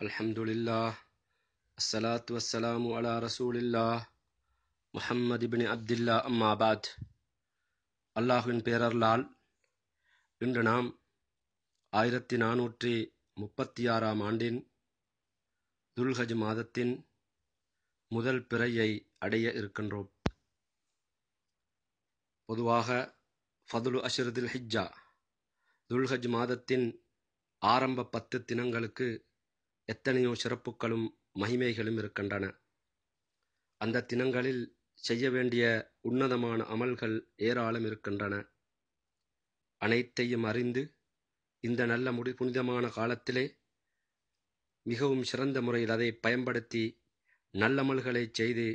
الحمد لله الصلاة والسلام على رسول الله முஹம்மது பின் அப்துல்லா அம்மா பாத் அல்லாஹுவின் பேரர்களால் இன்று நாம் ஆயிரத்தி நானூற்றி முப்பத்தி ஆறாம் ஆண்டின் துல்ஹஜ் மாதத்தின் முதல் பிறையை அடைய இருக்கின்றோம் பொதுவாக ஃபதுலு அஷ்ரதுல் ஹிஜ்ஜா துல்ஹஜ் மாதத்தின் ஆரம்ப பத்து தினங்களுக்கு எத்தனையோ சிறப்புகளும் மகிமைகளும் இருக்கின்றன. அந்த தினங்களில் செய்ய வேண்டிய உன்னதமான அமல்கள் ஏராளம் இருக்கின்றன. அனைத்தையும் அறிந்து இந்த நல்ல முடி புனிதமான காலத்திலே மிகவும் சிறந்த முறையில் அதை பயன்படுத்தி நல்லமல்களை செய்து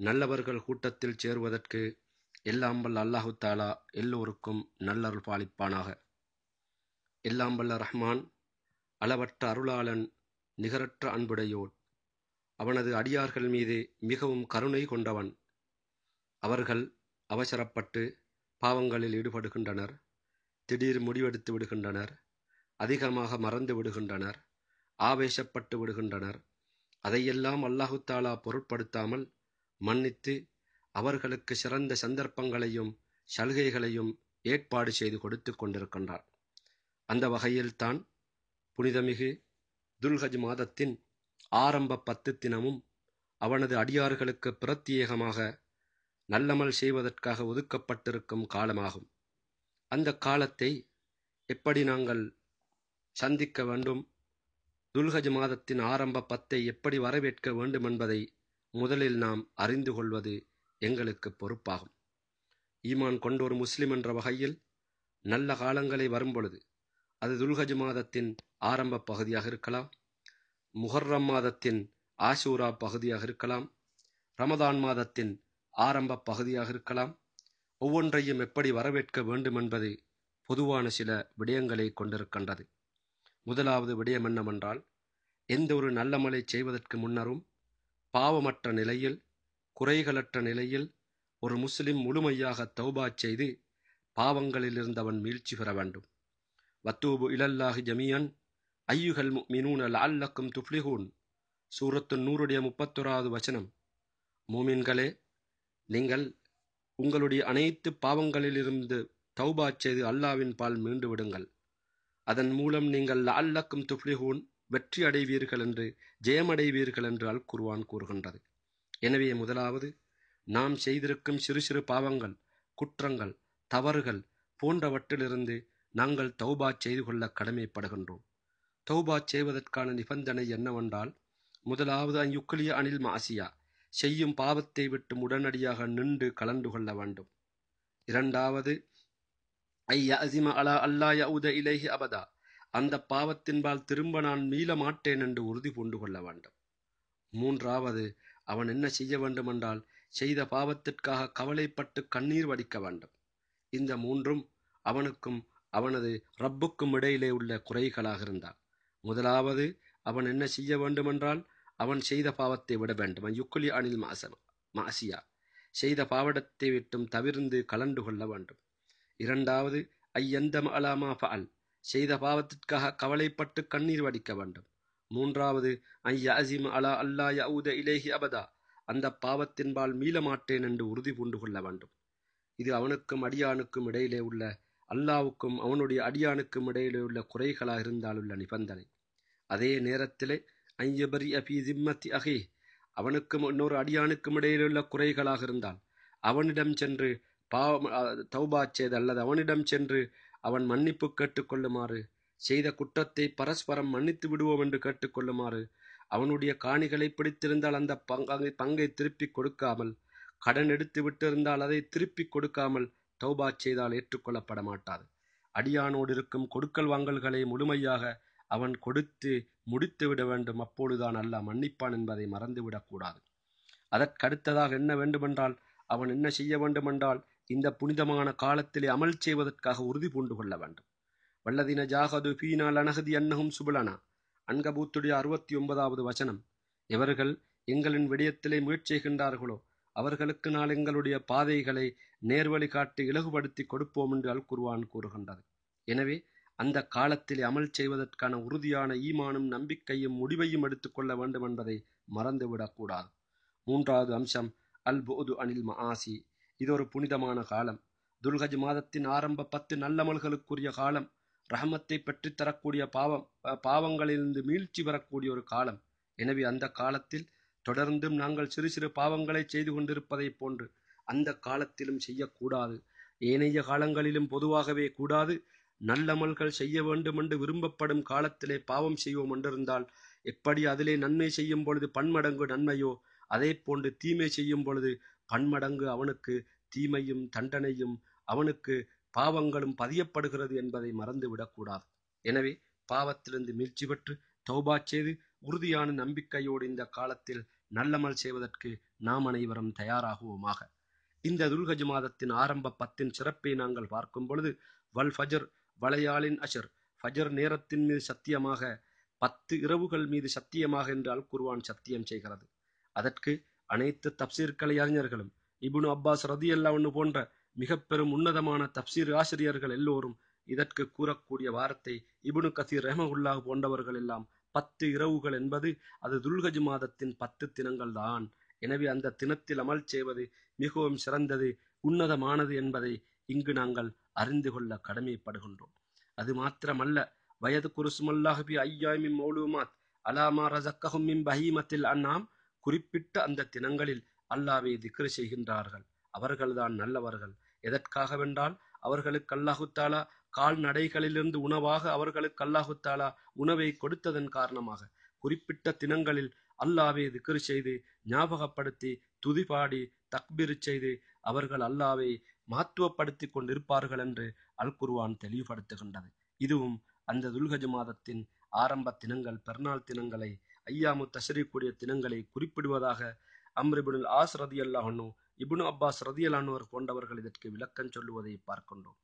நல்லவர்கள் கூட்டத்தில் சேருவதற்கு எல்லாம் வல்ல அல்லாஹு தாலா எல்லோருக்கும் நல்லருள் பாலிப்பானாக. எல்லாம் வல்ல ரஹ்மான் அளவற்ற அருளாளன் நிகரற்ற அன்புடையோன் அவனது அடியார்கள் மீது மிகவும் கருணை கொண்டவன். அவர்கள் அவசரப்பட்டு பாவங்களில் ஈடுபடுகின்றனர். திடீர் முடிவெடுத்து விடுகின்றனர். அதிகமாக மறந்து விடுகின்றனர். ஆவேசப்பட்டு விடுகின்றனர். அதையெல்லாம் அல்லாஹு தாலா பொருட்படுத்தாமல் மன்னித்து அவர்களுக்கு சிறந்த சந்தர்ப்பங்களையும் சலுகைகளையும் ஏற்பாடு செய்து கொடுத்து கொண்டிருக்கின்றார் அந்த வகையில்தான் புனிதமிகு துல்ஹஜ் மாதத்தின் ஆரம்ப பத்து தினமும் அவனது அடியார்களுக்கு பிரத்யேகமாக நல்லமல் செய்வதற்காக ஒதுக்கப்பட்டிருக்கும் காலமாகும். அந்த காலத்தை எப்படி நாங்கள் சந்திக்க வேண்டும்? துல்ஹஜ் மாதத்தின் ஆரம்ப பத்தை எப்படி வரவேற்க வேண்டும் என்பதை முதலில் நாம் அறிந்து கொள்வது எங்களுக்கு பொறுப்பாகும். ஈமான் கொண்ட ஒரு முஸ்லிம் என்ற வகையில் நல்ல காலங்களை வரும்பொழுது அது துல்ஹஜ் மாதத்தின் ஆரம்ப பகுதியாக இருக்கலாம் முஹர்ரம் மாதத்தின் ஆஷூரா பகுதியாக இருக்கலாம் ரமதான் மாதத்தின் ஆரம்ப பகுதியாக இருக்கலாம். ஒவ்வொன்றையும் எப்படி வரவேற்க வேண்டும் என்பது பொதுவான சில விடயங்களை கொண்டிருக்கின்றது. முதலாவது விடயம் என்னவென்றால் எந்த ஒரு நல்லமலை செய்வதற்கு முன்னரும் பாவமற்ற நிலையில் குறைகளற்ற நிலையில் ஒரு முஸ்லிம் முழுமையாக தௌபா செய்து பாவங்களிலிருந்தவன் மீழ்ச்சி பெற வேண்டும். வத்தூபு இலல்லாஹி ஜமியன் ஐயுகல் மினூன அல்லக்கும் துப்ளிஹூன் சூரத்து நூறுடைய முப்பத்தொராவது வசனம். மூமின்களே நீங்கள் உங்களுடைய அனைத்து பாவங்களிலிருந்து தௌபா செய்து அல்லாவின் பால் மீண்டு விடுங்கள். அதன் மூலம் நீங்கள் அல்லக்கும் துப்ளிஹூன் வெற்றி அடைவீர்கள் என்று ஜெயமடைவீர்கள் என்று அல் குர்வான் கூறுகின்றது. எனவே முதலாவது நாம் செய்திருக்கும் சிறு சிறு பாவங்கள் குற்றங்கள் தவறுகள் போன்றவற்றிலிருந்து நாங்கள் தௌபா செய்து கொள்ள கடமைப்படுகின்றோம். தௌபா செய்வதற்கான நிபந்தனை என்னவென்றால் முதலாவது அயுக்குலிய அனில் மாசியா செய்யும் பாவத்தை விட்டு உடனடியாக நின்று கலந்து கொள்ள வேண்டும். இரண்டாவது ஐயா அசிம அலா அல்லா யவுத இலேஹி அபதா அந்த பாவத்தின்பால் திரும்ப நான் மீள மாட்டேன் என்று உறுதி பூண்டு கொள்ள வேண்டும். மூன்றாவது அவன் என்ன செய்ய வேண்டுமென்றால் செய்த பாவத்திற்காக கவலைப்பட்டு கண்ணீர் வடிக்க வேண்டும். இந்த மூன்றும் அவனுக்கும் அவனது ரப்புக்கும் இடையிலே உள்ள குறைகளாக இருந்தான். முதலாவது அவன் என்ன செய்ய வேண்டுமென்றால் அவன் செய்த பாவத்தை விட வேண்டும். யுக்குலி அணில் மாசம் மாசியா செய்த பாவடத்தை விட்டும் தவிர்ந்து கலந்து கொள்ள வேண்டும். இரண்டாவது ஐயந்தம் அலாமா ஃபஅல் செய்த பாவத்திற்காக கவலைப்பட்டு கண்ணீர் வடிக்க வேண்டும். மூன்றாவது ஐய அசிம் அலா அல்லா யவுத இலேஹி அபதா அந்த பாவத்தின்பால் மீள மாட்டேன் என்று உறுதி பூண்டு கொள்ள வேண்டும். இது அவனுக்கும் அடியானுக்கும் இடையிலே உள்ள அல்லாவுக்கும் அவனுடைய அடியானுக்கும் இடையிலே உள்ள குறைகளாக இருந்தால் உள்ள நிபந்தனை. அதே நேரத்திலே ஐயபரி அபி திம்மத்தி அகே அவனுக்கும் இன்னொரு அடியானுக்கும் இடையிலே உள்ள குறைகளாக இருந்தால் அவனிடம் சென்று பாவம் தௌபா செய்து அல்லது அவனிடம் சென்று அவன் மன்னிப்பு கேட்டுக்கொள்ளுமாறு செய்த குற்றத்தை பரஸ்பரம் மன்னித்து விடுவோம் என்று கேட்டுக்கொள்ளுமாறு அவனுடைய காணிகளை பிடித்திருந்தால் அந்த பங்கை பங்கை திருப்பி கொடுக்காமல் கடன் எடுத்து விட்டிருந்தால் அதை திருப்பி கொடுக்காமல் தௌபா செய்தால் ஏற்றுக்கொள்ளப்பட மாட்டாது அடியானோடு இருக்கும் கொடுக்கல் வாங்கல்களை முழுமையாக அவன் கொடுத்து முடித்து விட வேண்டும். அப்பொழுதுதான் அல்ல மன்னிப்பான் என்பதை மறந்துவிடக்கூடாது அதற்கடுத்ததாக என்ன வேண்டுமென்றால் அவன் என்ன செய்ய வேண்டுமென்றால் இந்த புனிதமான காலத்திலே அமல் செய்வதற்காக உறுதி பூண்டு கொள்ள வேண்டும். வல்லதின ஜாகது பீனால் அனகதி அன்னகும் சுபலனா. அன்கபூத்துடைய அறுபத்தி ஒன்பதாவது வசனம் இவர்கள் எங்களின் விடயத்திலே முயற்சிகின்றார்களோ அவர்களுக்கு நாள் எங்களுடைய பாதைகளை நேர்வழி காட்டி இலகுபடுத்தி கொடுப்போம் என்று அல் குர்வான் கூறுகின்றது. எனவே அந்த காலத்திலே அமல் செய்வதற்கான உறுதியான ஈமானும் நம்பிக்கையும் முடிவையும் எடுத்துக்கொள்ள வேண்டும் என்பதை மறந்துவிடக்கூடாது மூன்றாவது அம்சம் அல் போது அனில் மஆசி. இது ஒரு புனிதமான காலம். துல்கஜ் மாதத்தின் ஆரம்ப பத்து நல்லமல்களுக்குரிய காலம். ரஹமத்தை பெற்றுத்தரக்கூடிய பாவம் பாவங்களிலிருந்து மீழ்ச்சி பெறக்கூடிய ஒரு காலம். எனவே அந்த காலத்தில் தொடர்ந்தும் நாங்கள் சிறு சிறு பாவங்களை செய்து கொண்டிருப்பதைப் போன்று அந்த காலத்திலும் செய்யக்கூடாது. ஏனைய காலங்களிலும் பொதுவாகவே கூடாது. நல்லமல்கள் செய்ய வேண்டும் என்று விரும்பப்படும் காலத்திலே பாவம் செய்வோம் என்றிருந்தால் எப்படி அதிலே நன்மை செய்யும் பொழுது பன்மடங்கு நன்மையோ அதே போன்று தீமை செய்யும் பொழுது பன்மடங்கு அவனுக்கு தீமையும் தண்டனையும் அவனுக்கு பாவங்களும் பதியப்படுகிறது என்பதை மறந்து விடக்கூடாது எனவே பாவத்திலிருந்து மீழ்ச்சி பெற்று தௌபா செய்து உறுதியான நம்பிக்கையோடு இந்த காலத்தில் நல்லமல் செய்வதற்கு நாம் அனைவரும் தயாராகுவோமாக. இந்த துல்கஜ் மாதத்தின் ஆரம்ப பத்தின் சிறப்பை நாங்கள் பார்க்கும் பொழுது வல் ஃபஜர் வளையாளின் அஷர் ஃபஜர் நேரத்தின் மீது சத்தியமாக பத்து இரவுகள் மீது சத்தியமாக என்றால் குர்வான் சத்தியம் செய்கிறது. அதற்கு அனைத்து தப்சீர்களை அறிஞர்களும் இபுனு அப்பாஸ் ரதி ஒன்று போன்ற மிக பெரும் உன்னதமான தப்சீர் ஆசிரியர்கள் எல்லோரும் இதற்கு கூறக்கூடிய வாரத்தை இபுனு கசீர் ரஹமகுல்லா போன்றவர்கள் எல்லாம் பத்து இரவுகள் என்பது அது துல்கஜ் மாதத்தின் பத்து தினங்கள் தான் எனவே அந்த தினத்தில் அமல் செய்வது மிகவும் சிறந்தது உன்னதமானது என்பதை இங்கு நாங்கள் அறிந்து கொள்ள கடமைப்படுகின்றோம். அது மாத்திரமல்ல வயது குருசுமல்லாஹபி ஐயாமி மௌலுமாத் அலாமா ரசக்கஹும் பஹீமத்தில் அண்ணாம் குறிப்பிட்ட அந்த தினங்களில் அல்லாவை திக்ரு செய்கின்றார்கள். அவர்கள்தான் நல்லவர்கள். எதற்காகவென்றால் அவர்களுக்கு அல்லாஹுத்தாலா கால்நடைகளிலிருந்து உணவாக அவர்களுக்கு அல்லாஹுத்தாலா உணவை கொடுத்ததன் காரணமாக குறிப்பிட்ட தினங்களில் அல்லாவே திக்ரு செய்து ஞாபகப்படுத்தி துதிபாடி தக்பிர் செய்து அவர்கள் அல்லாவை மகத்துவப்படுத்தி கொண்டிருப்பார்கள் என்று அல் குர்வான் தெளிவுபடுத்துகின்றது. இதுவும் அந்த துல்கஜ் மாதத்தின் ஆரம்ப தினங்கள் பெருநாள் தினங்களை ஐயாமு தசரிக்கூடிய தினங்களை குறிப்பிடுவதாக அம்ரிபுனில் ஆஸ் ரதி அல்லாஹனு இபுனு அப்பாஸ் ரதி கொண்டவர்கள் போன்றவர்கள் இதற்கு விளக்கம் சொல்லுவதை பார்க்கின்றோம்.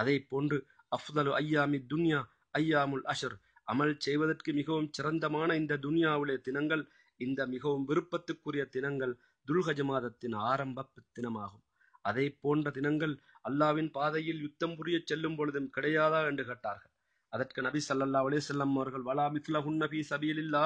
அதே போன்று அஃதலு ஐயாமி துன்யா ஐயாமுல் அஷர். அமல் செய்வதற்கு மிகவும் சிறந்தமான இந்த துன்யாவுடைய தினங்கள் இந்த மிகவும் விருப்பத்துக்குரிய தினங்கள் துல்கஜ மாதத்தின் ஆரம்ப தினமாகும். அதை போன்ற தினங்கள் அல்லாவின் பாதையில் யுத்தம் புரிய செல்லும் பொழுதும் கிடையாதா என்று கேட்டார்கள். அதற்கு நபி சல்லல்லா அலிசல்லம் அவர்கள் வலா மித்லஹுன் நபி இல்லா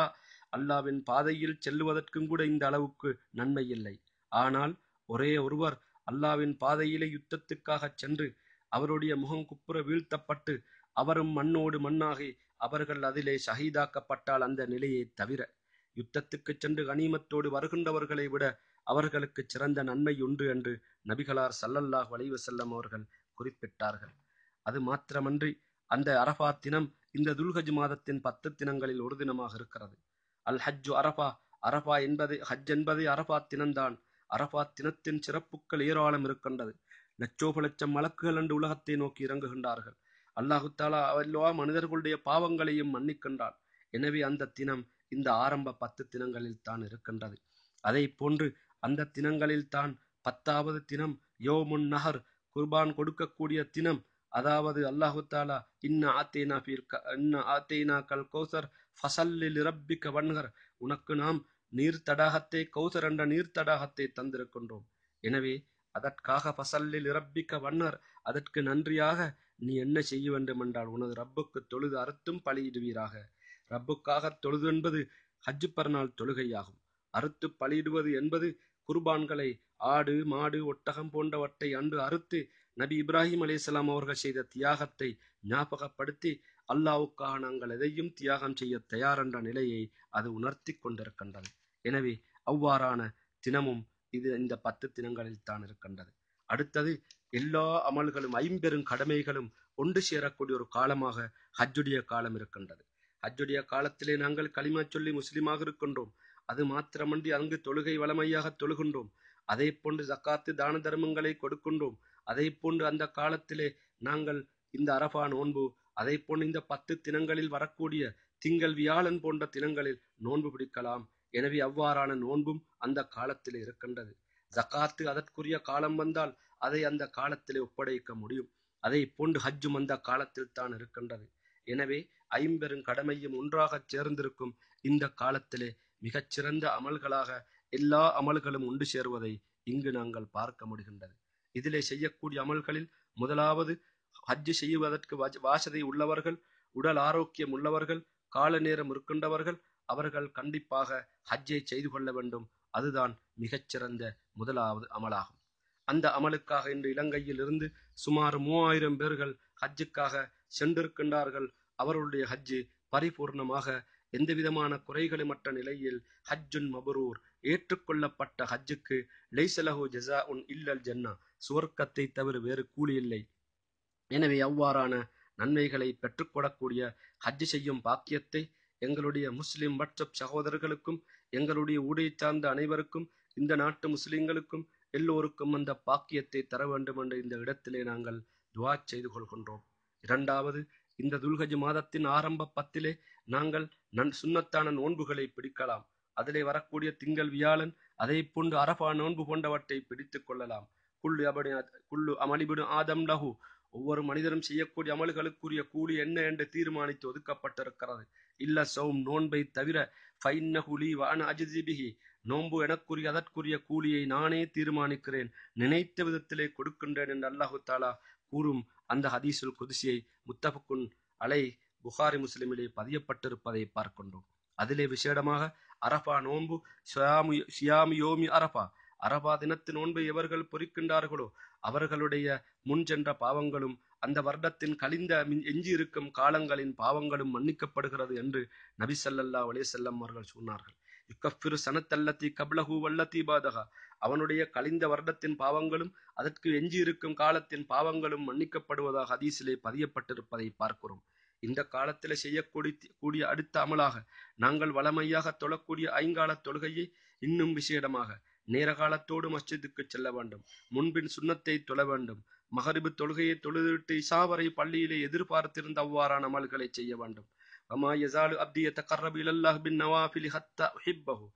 அல்லாவின் பாதையில் செல்லுவதற்கும் கூட இந்த அளவுக்கு நன்மை இல்லை. ஆனால் ஒரே ஒருவர் அல்லாவின் பாதையிலே யுத்தத்துக்காக சென்று அவருடைய முகம் குப்புற வீழ்த்தப்பட்டு அவரும் மண்ணோடு மண்ணாகி அவர்கள் அதிலே ஷஹீதாக்கப்பட்டால் அந்த நிலையை தவிர யுத்தத்துக்கு சென்று கனிமத்தோடு வருகின்றவர்களை விட அவர்களுக்கு சிறந்த நன்மை உண்டு என்று நபிகளார் சல்லல்லாஹ் வளைவு செல்லம் அவர்கள் குறிப்பிட்டார்கள். அது மாத்திரமன்றி அந்த அரபா தினம் இந்த துல்ஹஜ் மாதத்தின் பத்து தினங்களில் ஒரு தினமாக இருக்கிறது. அல் ஹஜ்ஜு அரபா அரபா என்பது ஹஜ் என்பது அரபா தினம்தான். அரபா தினத்தின் சிறப்புகள் ஏராளம் இருக்கின்றது. லட்சோப லட்சம் மலக்குகள் என்று உலகத்தை நோக்கி இறங்குகின்றார்கள். அல்லாஹு தாலா அல்லவா மனிதர்களுடைய பாவங்களையும் மன்னிக்கின்றான் எனவே அந்த தினம் இந்த ஆரம்ப பத்து தினங்களில் தான் இருக்கின்றது. அதை போன்று அந்த தினங்களில் தான் பத்தாவது தினம் யோமுன் நகர் குர்பான் கொடுக்கக்கூடிய தினம். அதாவது அல்லாஹு தாலா இன்ன ஆத்தேனா இன்ன ஆத்தேனா கல் கௌசர் ஃபசல்லில் இரப்பிக்க வன்கர் உனக்கு நாம் நீர் தடாகத்தை கௌசர் என்ற நீர் தடாகத்தை தந்திருக்கின்றோம். எனவே அதற்காக பசல்லில் இரப்பிக்க வன்னர் அதற்கு நன்றியாக நீ என்ன செய்ய வேண்டும் என்றால் உனது ரப்புக்கு தொழுது அறுத்தும் பலியிடுவீராக. ரப்புக்காக தொழுது என்பது ஹஜ்ஜு பெருநாள் தொழுகையாகும். அறுத்து பலியிடுவது என்பது குர்பான்களை ஆடு மாடு ஒட்டகம் போன்றவற்றை அன்று அறுத்து நபி இப்ராஹிம் அலிசலாம் அவர்கள் செய்த தியாகத்தை ஞாபகப்படுத்தி அல்லாவுக்காக நாங்கள் எதையும் தியாகம் செய்ய தயார் என்ற நிலையை அது உணர்த்தி கொண்டிருக்கின்றது. எனவே அவ்வாறான தினமும் இது இந்த பத்து தினங்களில் தான் இருக்கின்றது. அடுத்தது எல்லா அமல்களும் ஐம்பெரும் கடமைகளும் ஒன்று சேரக்கூடிய ஒரு காலமாக ஹஜ்ஜுடைய காலம் இருக்கின்றது. ஹஜ்ஜுடைய காலத்திலே நாங்கள் களிமா சொல்லி முஸ்லிமாக இருக்கின்றோம். அது மாத்திரமன்றி அங்கு தொழுகை வளமையாக தொழுகின்றோம். அதே போன்று ஜக்காத்து தான தர்மங்களை கொடுக்கின்றோம். அதே போன்று அந்த காலத்திலே நாங்கள் இந்த அரபா நோன்பு அதே போன்று இந்த பத்து தினங்களில் வரக்கூடிய திங்கள் வியாழன் போன்ற தினங்களில் நோன்பு பிடிக்கலாம். எனவே அவ்வாறான நோன்பும் அந்த காலத்தில் இருக்கின்றது. ஜக்காத்து அதற்குரிய காலம் வந்தால் அதை அந்த காலத்திலே ஒப்படைக்க முடியும். அதை போன்று ஹஜ்ஜும் அந்த காலத்தில் தான் இருக்கின்றது. எனவே ஐம்பெரும் கடமையும் ஒன்றாக சேர்ந்திருக்கும் இந்த காலத்திலே மிகச்சிறந்த அமல்களாக எல்லா அமல்களும் உண்டு சேருவதை இங்கு நாங்கள் பார்க்க முடிகின்றது. இதிலே செய்யக்கூடிய அமல்களில் முதலாவது ஹஜ்ஜு செய்வதற்கு வாசதை உள்ளவர்கள் உடல் ஆரோக்கியம் உள்ளவர்கள் கால நேரம் இருக்கின்றவர்கள் அவர்கள் கண்டிப்பாக ஹஜ்ஜை செய்து கொள்ள வேண்டும். அதுதான் மிகச்சிறந்த முதலாவது அமலாகும். அந்த அமலுக்காக இன்று இலங்கையில் இருந்து சுமார் மூவாயிரம் பேர்கள் ஹஜ்ஜுக்காக சென்றிருக்கின்றார்கள். அவர்களுடைய ஹஜ்ஜு பரிபூர்ணமாக எந்தவிதமான குறைகளுமற்ற நிலையில் ஹஜ்ஜுன் மபரூர் ஏற்றுக்கொள்ளப்பட்ட ஹஜ்ஜுக்கு லைசலஹு ஜசா உன் இல்லல் ஜன்னா சுவர்க்கத்தை தவிர வேறு கூலி இல்லை. எனவே அவ்வாறான நன்மைகளை பெற்றுக்கொள்ளக்கூடிய ஹஜ்ஜு செய்யும் பாக்கியத்தை எங்களுடைய முஸ்லிம் மற்றும் சகோதரர்களுக்கும் எங்களுடைய ஊடை சார்ந்த அனைவருக்கும் இந்த நாட்டு முஸ்லிம்களுக்கும் எல்லோருக்கும் அந்த பாக்கியத்தை தர வேண்டும் என்ற இந்த இடத்திலே நாங்கள் துவா செய்து கொள்கின்றோம். இரண்டாவது இந்த துல்கஜ் மாதத்தின் ஆரம்ப பத்திலே நாங்கள் நன் சுண்ணத்தான நோன்புகளை பிடிக்கலாம். அதிலே வரக்கூடிய திங்கள் வியாழன் அதை போன்று அரபா நோன்பு போன்றவற்றை பிடித்துக் கொள்ளலாம். குள்ளு அபடி குள்ளு அமளிபிடு ஆதம் லஹு. ஒவ்வொரு மனிதனும் செய்யக்கூடிய அமல்களுக்குரிய கூலி என்ன என்று தீர்மானித்து ஒதுக்கப்பட்டிருக்கிறது. இல்ல சௌம் நோன்பை தவிர ஃபைன்னஹுலி வான அஜிதிபிஹி நோன்பு எனக்குரிய அதற்குரிய கூலியை நானே தீர்மானிக்கிறேன். நினைத்த விதத்திலே கொடுக்கின்றேன் என்று அல்லாஹு தாலா கூறும் அந்த ஹதீசுல் குதிசியை முத்தபக்குன் அலை புகாரி முஸ்லிமிலே பதியப்பட்டிருப்பதை பார்க்கின்றோம். அதிலே விசேடமாக அரபா நோன்பு ஷியாமு ஷியாமு யோமி அரபா அரபா தினத்து நோன்பை எவர்கள் பொறிக்கின்றார்களோ அவர்களுடைய முன் சென்ற பாவங்களும் அந்த வருடத்தின் கழிந்த மின்- எஞ்சியிருக்கும் காலங்களின் பாவங்களும் மன்னிக்கப்படுகிறது என்று நபி சல்லல்லா அலைஹி அவர்கள் சொன்னார்கள். யுக்கஃபிரு சனத்தல்லத்தி கபலகு வல்லத்தி பாதகா அவனுடைய கழிந்த வருடத்தின் பாவங்களும் அதற்கு எஞ்சியிருக்கும் காலத்தின் பாவங்களும் மன்னிக்கப்படுவதாக ஹதீஸிலே பதியப்பட்டிருப்பதை பார்க்கிறோம். இந்த காலத்தில் செய்யக்கூடிய கூடிய அடுத்த அமலாக நாங்கள் வளமையாக தொழக்கூடிய ஐங்கால தொழுகையை இன்னும் விசேடமாக. நேர காலத்தோடு மஸ்ஜிதுக்கு செல்ல வேண்டும். முன்பின் சுன்னத்தை தொழ வேண்டும். மகரிபு தொழுகையை தொழுதுவிட்டு இஷா வரை பள்ளியிலே எதிர்பார்த்திருந்த அவ்வாறான அமல்களை செய்ய வேண்டும். அம்மா யசாலு அப்திய யதகர்ரபு இலல்லாஹ் பின் நவாஃபிலி ஹத்தா உஹிப்பஹு.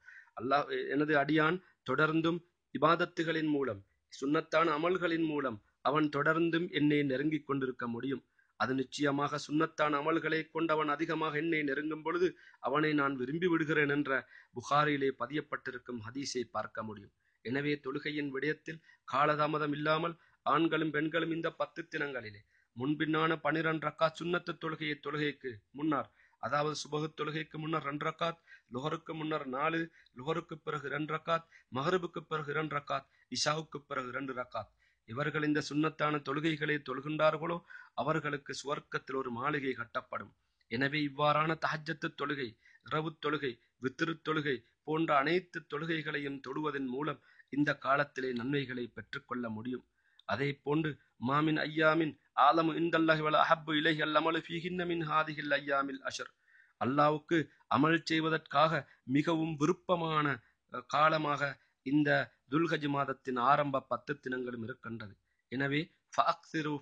அல்லாஹ் எனது அடியான் தொடர்ந்தும் இபாதத்துகளின் மூலம் சுன்னத்தான அமல்களின் மூலம் அவன் தொடர்ந்தும் என்னை நெருங்கிக் கொண்டிருக்க முடியும். அது நிச்சயமாக சுன்னத்தான அமல்களை கொண்டவன் அதிகமாக என்னை நெருங்கும் பொழுது அவனை நான் விரும்பி விடுகிறேன் என்ற புகாரிலே பதியப்பட்டிருக்கும் ஹதீஸை பார்க்க முடியும். எனவே தொழுகையின் விடயத்தில் காலதாமதம் இல்லாமல் ஆண்களும் பெண்களும் இந்த பத்து தினங்களிலே முன்பின்னான பனிரெண்டு ரக்காத் சுண்ணத்து தொழுகையை தொழுகைக்கு முன்னர் அதாவது சுபகு தொழுகைக்கு முன்னர் ரெண்டு ரக்காத் லுஹருக்கு முன்னர் நாலு லுஹருக்கு பிறகு ரெண்டு ரக்காத் மஹருபுக்கு பிறகு இரண்டு ரக்காத் இஷாவுக்கு பிறகு இரண்டு ரக்காத். இவர்கள் இந்த சுன்னத்தான தொழுகைகளை தொழுகின்றார்களோ அவர்களுக்கு சுவர்க்கத்தில் ஒரு மாளிகை கட்டப்படும். எனவே இவ்வாறான தஹஜத்து தொழுகை இரவு தொழுகை வித்திரு தொழுகை போன்ற அனைத்து தொழுகைகளையும் தொடுவதன் மூலம் இந்த காலத்திலே நன்மைகளை பெற்றுக்கொள்ள முடியும். அதே போன்று மாமின் ஐயாமின் ஆலமு இந்தல்லாஹி அஹப்பு இலைகள் அமலு ஃபீஹின்னமின் ஹாதிகில் ஐயாமில் அஷர். அல்லாவுக்கு அமல் செய்வதற்காக மிகவும் விருப்பமான காலமாக இந்த துல்கஜ் மாதத்தின் ஆரம்ப பத்து தினங்களும் இருக்கின்றது எனவே ஃபஅக்ஸிரு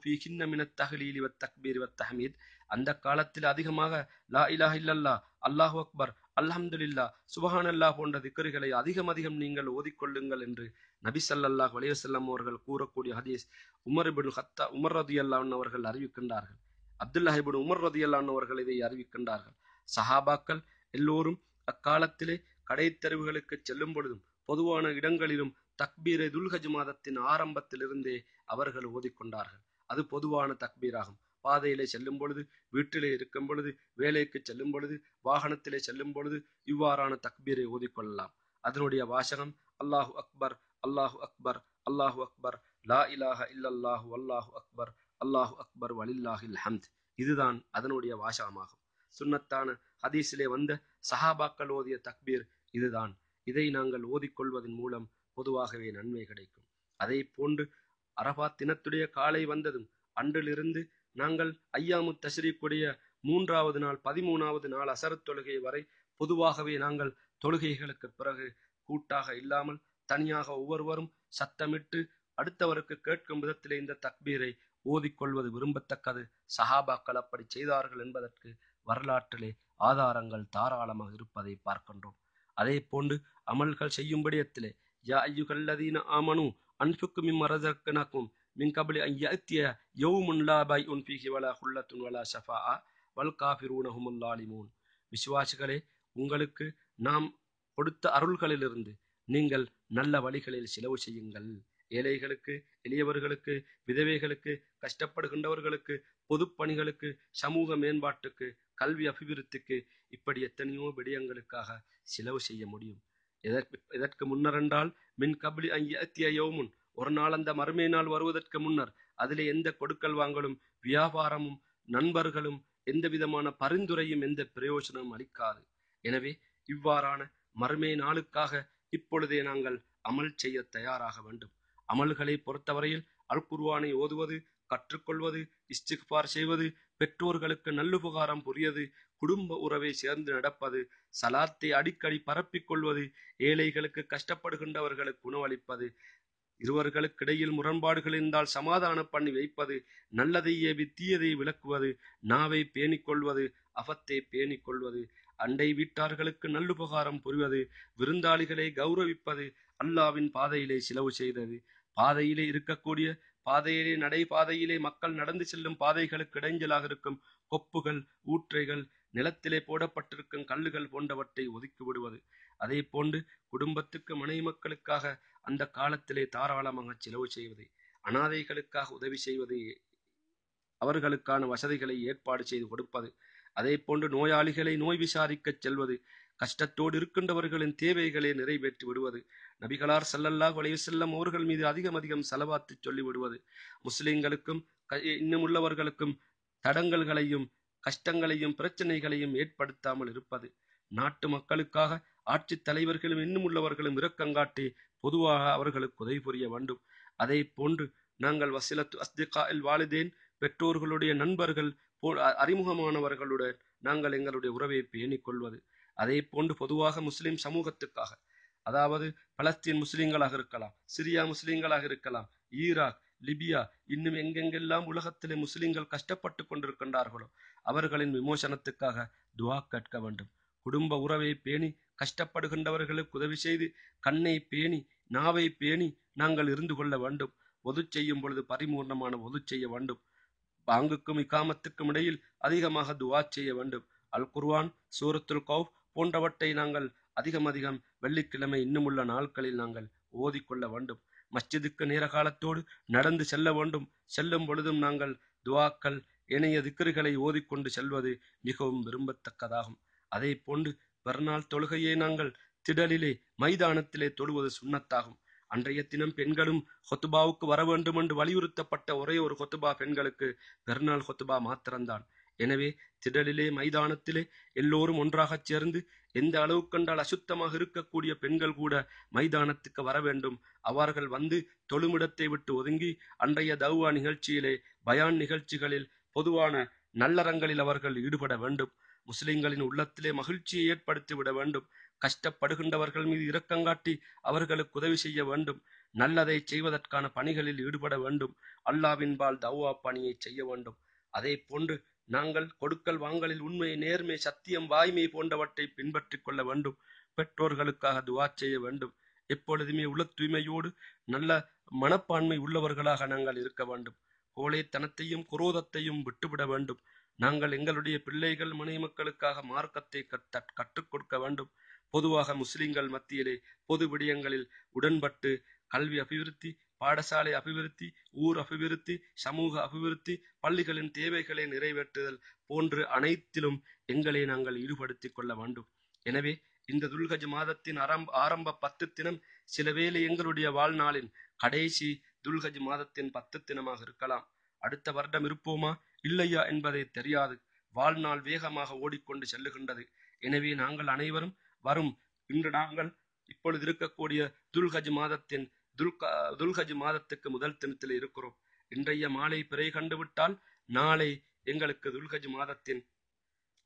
தக்பீர் வத் தஹ்மீத். அந்த காலத்தில் அதிகமாக லா இலாஹ் இல்லல்லா அல்லாஹு அக்பர் அல்ஹம்துலில்லா சுபஹானல்லாஹ் போன்ற திக்கர்களை அதிகம் அதிகம் நீங்கள் ஓதிக்கொள்ளுங்கள் என்று நபி சல்லாஹ் அலைஹி அவர்கள் கூறக்கூடிய ஹதீஸ் உமர் இபின் ஹத்தா உமர் ரதியல்லாஹு அவர்கள் அறிவிக்கின்றார்கள். அப்துல்லா இபின் உமர் ரதியல்லாஹு அவர்கள் இதை அறிவிக்கின்றார்கள். சஹாபாக்கள் எல்லோரும் அக்காலத்திலே கடைத்தெருவுகளுக்கு செல்லும் பொழுதும் பொதுவான இடங்களிலும் தக்பீரை துல்ஹஜ் மாதத்தின் ஆரம்பத்திலிருந்தே அவர்கள் ஓதிக்கொண்டார்கள். அது பொதுவான தக்பீராகும். பாதையிலே செல்லும் பொழுது வீட்டிலே இருக்கும் பொழுது வேலைக்கு செல்லும் பொழுது வாகனத்திலே செல்லும் பொழுது இவ்வாறான தக்பீரை ஓதிக்கொள்ளலாம். அதனுடைய வாசகம் அல்லாஹு அக்பர் அல்லாஹு அக்பர் அல்லாஹு அக்பர் லா இலாஹ இல்லல்லாஹு அல்லாஹு அக்பர் அல்லாஹு அக்பர் வலில்லாஹில் ஹம்த். இதுதான் அதனுடைய வாசகமாகும். சுன்னத்தான ஹதீஸிலே வந்த சஹாபாக்கள் ஓதிய தக்பீர் இதுதான். இதை நாங்கள் ஓதிக்கொள்வதன் மூலம் பொதுவாகவே நன்மை கிடைக்கும். அதை போன்று அரபாத் தினத்துடைய காலை வந்ததும் அன்றிலிருந்து நாங்கள் ஐயாமு தஷ்ரீக்குடைய மூன்றாவது நாள் பதிமூணாவது நாள் அசரத் தொழுகை வரை பொதுவாகவே நாங்கள் தொழுகைகளுக்கு பிறகு கூட்டாக இல்லாமல் தனியாக ஒவ்வொருவரும் சத்தமிட்டு அடுத்தவருக்கு கேட்கும் விதத்திலே இந்த தக்பீரை ஓதிக்கொள்வது விரும்பத்தக்கது. சஹாபாக்கள் அப்படி செய்தார்கள் என்பதற்கு வரலாற்றிலே ஆதாரங்கள் தாராளமாக இருப்பதை பார்க்கின்றோம். அதே போன்று அமல்கள் செய்யும் விடயத்திலே யா ஐயுகல்லதீன ஆமனு அன்புக்கு மிம் ரஸக்னாக்கும் மின் கபலி ஐயத்திய யஅத்திய யௌமுன் லா பைஉன் ஃபீஹி வலா ஹுல்லத்துன் வலா ஷஃபாஅ வல் காஃபிரூன விசுவாசிகளே உங்களுக்கு நாம் கொடுத்த அருள்களிலிருந்து நீங்கள் நல்ல வழிகளில் செலவு செய்யுங்கள். ஏழைகளுக்கு எளியவர்களுக்கு விதவைகளுக்கு கஷ்டப்படுகின்றவர்களுக்கு பொதுப்பணிகளுக்கு சமூக மேம்பாட்டுக்கு கல்வி அபிவிருத்திக்கு இப்படி எத்தனையோ விடயங்களுக்காக செலவு செய்ய முடியும். எதற்கு இதற்கு முன்னர் என்றால் மின் கபிலி ஐயத்திய யோமுன். ஒரு நாள் அந்த மறுமை நாள் வருவதற்கு முன்னர் அதிலே எந்த கொடுக்கல் வாங்கலும் வியாபாரமும் நண்பர்களும் எந்த விதமான பரிந்துரையும் எந்த பிரயோஜனமும் அளிக்காது. எனவே இவ்வாறான மறுமை நாளுக்காக இப்பொழுதே நாங்கள் அமல் செய்ய தயாராக வேண்டும். அமல்களை பொறுத்தவரையில் அல் குர்வானை ஓதுவது கற்றுக்கொள்வது இஸ்திக்பார் செய்வது பெற்றோர்களுக்கு நல்லுபகாரம் புரியது குடும்ப உறவை சேர்ந்து நடப்பது சலாத்தை அடிக்கடி பரப்பிக் கொள்வது ஏழைகளுக்கு கஷ்டப்படுகின்றவர்களுக்கு உணவளிப்பது இருவர்களுக்கிடையில் முரண்பாடுகள் இருந்தால் சமாதானம் பண்ணி வைப்பது நல்லதையே வித்தியதை விளக்குவது நாவை பேணிக்கொள்வது கொள்வது பேணிக்கொள்வது கொள்வது அண்டை வீட்டார்களுக்கு நல்லுபகாரம் புரிவது விருந்தாளிகளை கௌரவிப்பது அல்லாவின் பாதையிலே செலவு செய்தது. பாதையிலே இருக்கக்கூடிய பாதையிலே நடைபாதையிலே மக்கள் நடந்து செல்லும் பாதைகளுக்கு இடைஞ்சலாக இருக்கும் கொப்புகள் ஊற்றைகள் நிலத்திலே போடப்பட்டிருக்கும் கல்லுகள் போன்றவற்றை ஒதுக்கி விடுவது. அதே போன்று குடும்பத்துக்கு மனைவி மக்களுக்காக அந்த காலத்திலே தாராளமாக செலவு செய்வது அனாதைகளுக்காக உதவி செய்வது அவர்களுக்கான வசதிகளை ஏற்பாடு செய்து கொடுப்பது. அதே போன்று நோயாளிகளை நோய் விசாரிக்கச் செல்வது கஷ்டத்தோடு இருக்கின்றவர்களின் தேவைகளை நிறைவேற்றி விடுவது நபிகளார் சல்லல்லாஹ் செல்லம் அவர்கள் மீது அதிகம் அதிகம் செலவாத்து சொல்லி விடுவது. முஸ்லிம்களுக்கும் இன்னும் உள்ளவர்களுக்கும் தடங்கல்களையும் கஷ்டங்களையும் பிரச்சனைகளையும் ஏற்படுத்தாமல் இருப்பது. நாட்டு மக்களுக்காக ஆட்சி தலைவர்களும் இன்னும் உள்ளவர்களும் இரக்கங்காட்டி பொதுவாக அவர்களுக்கு உதவி புரிய வேண்டும். அதே போன்று நாங்கள் வசிலத்து அஸ்திகா இல் வாலிதேன் பெற்றோர்களுடைய நண்பர்கள் அறிமுகமானவர்களுடன் நாங்கள் எங்களுடைய உறவை பேணிக் கொள்வது அதே போன்று பொதுவாக முஸ்லிம் சமூகத்துக்காக அதாவது பலஸ்தீன் முஸ்லீம்களாக இருக்கலாம் சிரியா முஸ்லீம்களாக இருக்கலாம் ஈராக் லிபியா இன்னும் எங்கெங்கெல்லாம் உலகத்திலே முஸ்லிம்கள் கஷ்டப்பட்டு கொண்டிருக்கின்றார்களோ அவர்களின் விமோசனத்துக்காக துவா கேட்க வேண்டும். குடும்ப உறவை பேணி கஷ்டப்படுகின்றவர்களுக்கு உதவி செய்து கண்ணை பேணி நாவை பேணி நாங்கள் இருந்து கொள்ள வேண்டும். ஒது செய்யும் பொழுது பரிபூர்ணமான ஒது செய்ய வேண்டும். பாங்குக்கும் இக்காமத்துக்கும் இடையில் அதிகமாக துவா செய்ய வேண்டும். அல் குர்வான் சூரத்துல் கௌப் போன்றவற்றை நாங்கள் அதிகம் அதிகம் வெள்ளிக்கிழமை இன்னுமுள்ள நாட்களில் நாங்கள் ஓதிக்கொள்ள வேண்டும். மஸ்ஜிதுக்கு நேர காலத்தோடு நடந்து செல்ல வேண்டும். செல்லும் பொழுதும் நாங்கள் துவாக்கள் இணைய திக்கர்களை ஓதிக்கொண்டு செல்வது மிகவும் விரும்பத்தக்கதாகும். அதே போன்று பிறநாள் தொழுகையை நாங்கள் திடலிலே மைதானத்திலே தொழுவது சுண்ணத்தாகும். அன்றைய தினம் பெண்களும் ஹொத்துபாவுக்கு வர வேண்டும் என்று வலியுறுத்தப்பட்ட ஒரே ஒரு ஹொத்துபா பெண்களுக்கு பெருநாள் ஹொத்துபா மாத்திரம்தான். எனவே திடலிலே மைதானத்திலே எல்லோரும் ஒன்றாகச் சேர்ந்து எந்த அளவு கண்டால் அசுத்தமாக இருக்கக்கூடிய பெண்கள் கூட மைதானத்துக்கு வர வேண்டும். அவர்கள் வந்து தொழுமிடத்தை விட்டு ஒதுங்கி அன்றைய தௌவா நிகழ்ச்சியிலே பயான் நிகழ்ச்சிகளில் பொதுவான நல்லறங்களில் அவர்கள் ஈடுபட வேண்டும். முஸ்லிம்களின் உள்ளத்திலே மகிழ்ச்சியை ஏற்படுத்தி விட வேண்டும். கஷ்டப்படுகின்றவர்கள் மீது இரக்கங்காட்டி அவர்களுக்கு உதவி செய்ய வேண்டும். நல்லதை செய்வதற்கான பணிகளில் ஈடுபட வேண்டும். அல்லாவின்பால் தௌவா பணியை செய்ய வேண்டும். அதே போன்று நாங்கள் கொடுக்கல் வாங்கலில் உண்மை நேர்மை சத்தியம் வாய்மை போன்றவற்றை பின்பற்றிக் கொள்ள வேண்டும். பெற்றோர்களுக்காக துவா செய்ய வேண்டும். எப்பொழுதுமே உள்ள தூய்மையோடு நல்ல மனப்பான்மை உள்ளவர்களாக நாங்கள் இருக்க வேண்டும். கோழைத்தனத்தையும் குரோதத்தையும் விட்டுவிட வேண்டும். நாங்கள் எங்களுடைய பிள்ளைகள் மனை மக்களுக்காக மார்க்கத்தை கற்றுக் கொடுக்க வேண்டும். பொதுவாக முஸ்லிம்கள் மத்தியிலே பொது விடயங்களில் உடன்பட்டு கல்வி அபிவிருத்தி பாடசாலை அபிவிருத்தி ஊர் அபிவிருத்தி சமூக அபிவிருத்தி பள்ளிகளின் தேவைகளை நிறைவேற்றுதல் போன்று அனைத்திலும் எங்களை நாங்கள் ஈடுபடுத்திக் கொள்ள வேண்டும். எனவே இந்த துல்கஜ் மாதத்தின் ஆரம்ப ஆரம்ப பத்து தினம் சில வேளை எங்களுடைய வாழ்நாளின் கடைசி துல்கஜ் மாதத்தின் பத்து தினமாக இருக்கலாம். அடுத்த வருடம் இருப்போமா? இல்லையா என்பதை தெரியாது. வாழ்நாள் வேகமாக ஓடிக்கொண்டு செல்லுகின்றது. எனவே நாங்கள் அனைவரும் வரும். இன்று நாங்கள் இப்பொழுது இருக்கக்கூடிய துல்கஜ் மாதத்தின் துல்கஜ் மாதத்துக்கு முதல் தினத்தில் இருக்கிறோம். இன்றைய மாலை பிறை கண்டுவிட்டால் நாளை எங்களுக்கு துல்கஜ் மாதத்தின்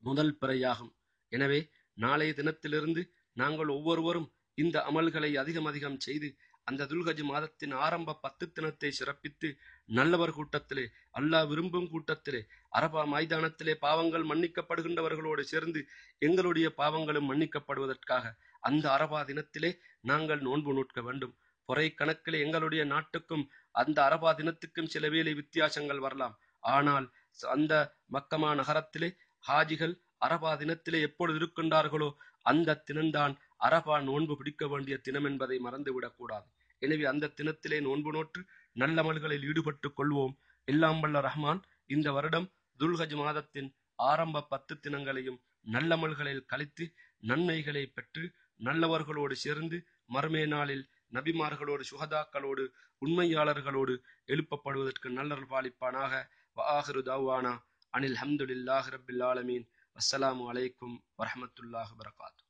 முதல் பிறையாகும். எனவே நாளைய தினத்திலிருந்து நாங்கள் ஒவ்வொருவரும் இந்த அமல்களை அதிகம் அதிகம் செய்து அந்த துல்கஜ் மாதத்தின் ஆரம்ப பத்து தினத்தை சிறப்பித்து நல்லவர் கூட்டத்திலே அல்லாஹ் விரும்பும் கூட்டத்திலே அரபா மைதானத்திலே பாவங்கள் மன்னிக்கப்படுகின்றவர்களோடு சேர்ந்து எங்களுடைய பாவங்களும் மன்னிக்கப்படுவதற்காக அந்த அரபா தினத்திலே நாங்கள் நோன்பு நோட்க வேண்டும். பொறை கணக்கில் எங்களுடைய நாட்டுக்கும் அந்த அரபா தினத்துக்கும் சில வேலை வித்தியாசங்கள் வரலாம். ஆனால் அந்த மக்கமா நகரத்திலே ஹாஜிகள் அரபா தினத்திலே எப்பொழுது இருக்கின்றார்களோ அந்த தினம்தான் அரபா நோன்பு பிடிக்க வேண்டிய தினம் என்பதை மறந்துவிடக் கூடாது. எனவே அந்த தினத்திலே நோன்பு நோற்று நல்லமல்களில் ஈடுபட்டுக் கொள்வோம். எல்லாம் வல்ல ரஹ்மான் இந்த வருடம் துல்கஜ் மாதத்தின் ஆரம்ப பத்து தினங்களையும் நல்லமல்களில் கழித்து நன்மைகளை பெற்று நல்லவர்களோடு சேர்ந்து மறுமே நாளில் நபிமார்களோடு சுகதாக்களோடு உண்மையாளர்களோடு எழுப்பப்படுவதற்கு நல்லல் பாலிப்பானாக. வாஹிரு தாவானா அனில் ஹம்துலில்லாஹி ரபில் ஆலமீன். அஸ்ஸலாமு அலைக்கும் வரஹமத்துல்லாஹி வரகாத்து